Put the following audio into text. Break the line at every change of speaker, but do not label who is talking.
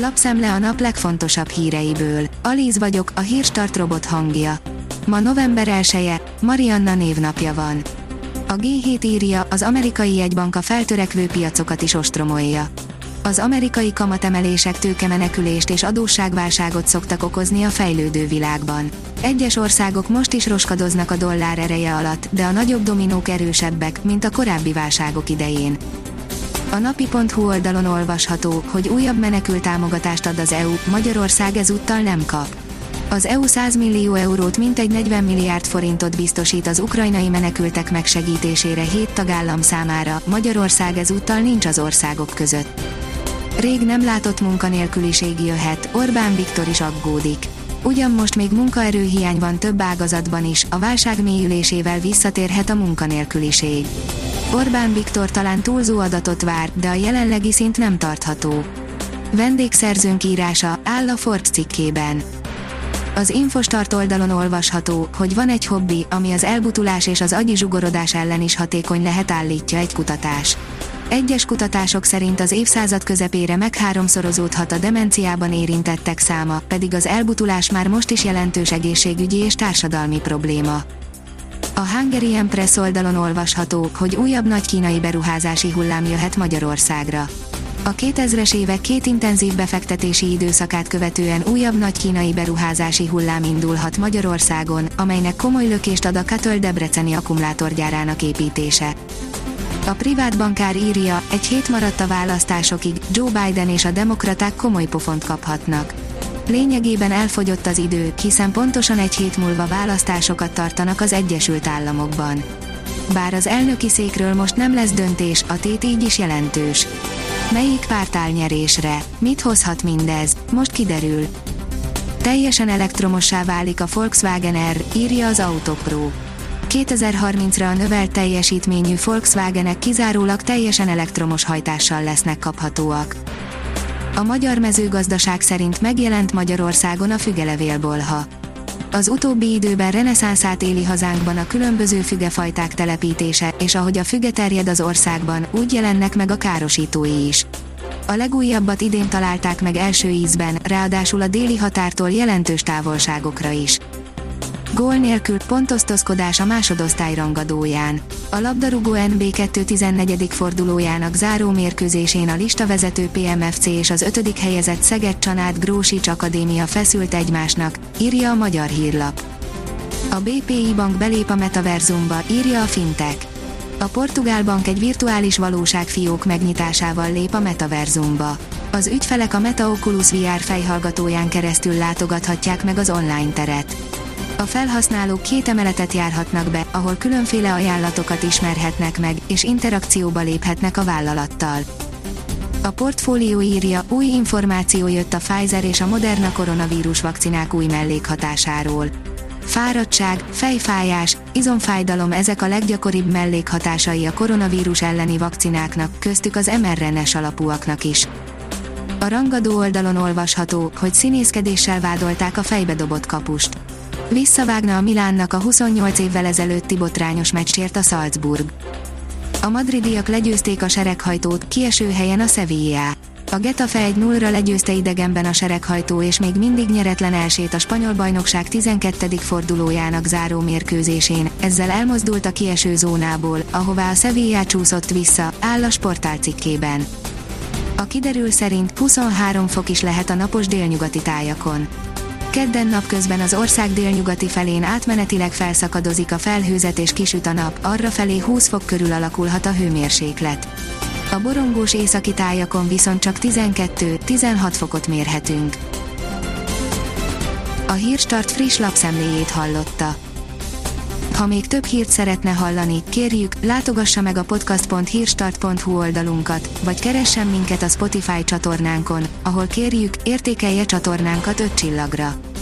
Lapszemle a nap legfontosabb híreiből. Alíz vagyok, a hírstart robot hangja. Ma november 1 -e, Marianna névnapja van. A G7 írja, az amerikai jegybank a feltörekvő piacokat is ostromolja. Az amerikai kamatemelések tőkemenekülést és adósságválságot szoktak okozni a fejlődő világban. Egyes országok most is roskadoznak a dollár ereje alatt, de a nagyobb dominók erősebbek, mint a korábbi válságok idején. A napi.hu oldalon olvasható, hogy újabb menekült támogatást ad az EU, Magyarország ezúttal nem kap. Az EU 100 millió eurót mintegy 40 milliárd forintot biztosít az ukrajnai menekültek megsegítésére 7 tagállam számára, Magyarország ezúttal nincs az országok között. Rég nem látott munkanélküliség jöhet, Orbán Viktor is aggódik. Ugyan most még munkaerőhiány van több ágazatban is, a válság mélyülésével visszatérhet a munkanélküliség. Orbán Viktor talán túlzó adatot vár, de a jelenlegi szint nem tartható. Vendégszerzőnk írása áll a Forbes cikkében. Az Infostart oldalon olvasható, hogy van egy hobbi, ami az elbutulás és az agyi zsugorodás ellen is hatékony lehet állítja egy kutatás. Egyes kutatások szerint az évszázad közepére megháromszorozódhat a demenciában érintettek száma, pedig az elbutulás már most is jelentős egészségügyi és társadalmi probléma. A Hungarian Press oldalon olvasható, hogy újabb nagy kínai beruházási hullám jöhet Magyarországra. A 2000-es évek két intenzív befektetési időszakát követően újabb nagy kínai beruházási hullám indulhat Magyarországon, amelynek komoly lökést ad a Katöl Debreceni akkumulátorgyárának építése. A privát bankár írja, egy hét maradt a választásokig, Joe Biden és a demokraták komoly pofont kaphatnak. Lényegében elfogyott az idő, hiszen pontosan egy hét múlva választásokat tartanak az Egyesült Államokban. Bár az elnöki székről most nem lesz döntés, a tét így is jelentős. Melyik párt áll nyerésre? Mit hozhat mindez? Most kiderül. Teljesen elektromossá válik a Volkswagen R, írja az Autopro. 2030-ra a növelt teljesítményű Volkswagenek kizárólag teljesen elektromos hajtással lesznek kaphatóak. A magyar mezőgazdaság szerint megjelent Magyarországon a fügelevélbolha. Az utóbbi időben reneszánszát éli hazánkban a különböző fügefajták telepítése, és ahogy a füge terjed az országban, úgy jelennek meg a károsítói is. A legújabbat idén találták meg első ízben, ráadásul a déli határtól jelentős távolságokra is. Gól nélkül pontosztozkodás a másodosztály rangadóján. A labdarúgó NB2 14. fordulójának záró mérkőzésén a listavezető PMFC és az ötödik helyezett Szeged Csanád Grósics Akadémia feszült egymásnak, írja a Magyar Hírlap. A BPI bank belép a metaverzumba, írja a Fintech. A portugál bank egy virtuális valóság fiók megnyitásával lép a metaverzumba. Az ügyfelek a Meta Oculus VR fejhallgatóján keresztül látogathatják meg az online teret. A felhasználók két emeletet járhatnak be, ahol különféle ajánlatokat ismerhetnek meg, és interakcióba léphetnek a vállalattal. A portfólió írja, új információ jött a Pfizer és a Moderna koronavírus vakcinák új mellékhatásáról. Fáradtság, fejfájás, izomfájdalom ezek a leggyakoribb mellékhatásai a koronavírus elleni vakcináknak, köztük az mRNS alapúaknak is. A rangadó oldalon olvasható, hogy színészkedéssel vádolták a fejbe dobott kapust. Visszavágna a Milánnak a 28 évvel ezelőtti botrányos meccsért a Salzburg. A madridiak legyőzték a sereghajtót, kieső helyen a Sevilla. A Getafe egy 0 legyőzte idegenben a sereghajtó és még mindig nyeretlen elsét a spanyol bajnokság 12. fordulójának záró mérkőzésén, ezzel elmozdult a kieső zónából, ahová a Sevilla csúszott vissza, áll a sportál cikkében. A kiderül szerint 23 fok is lehet a napos délnyugati tájakon. Kedden napközben az ország délnyugati felén átmenetileg felszakadozik a felhőzet és kisüt a nap, arra felé 20 fok körül alakulhat a hőmérséklet. A borongós északi tájakon viszont csak 12-16 fokot mérhetünk. A Hírstart friss lapszemléjét hallotta. Ha még több hírt szeretne hallani, kérjük, látogassa meg a podcast.hírstart.hu oldalunkat, vagy keressen minket a Spotify csatornánkon, ahol kérjük, értékelje csatornánkat 5 csillagra.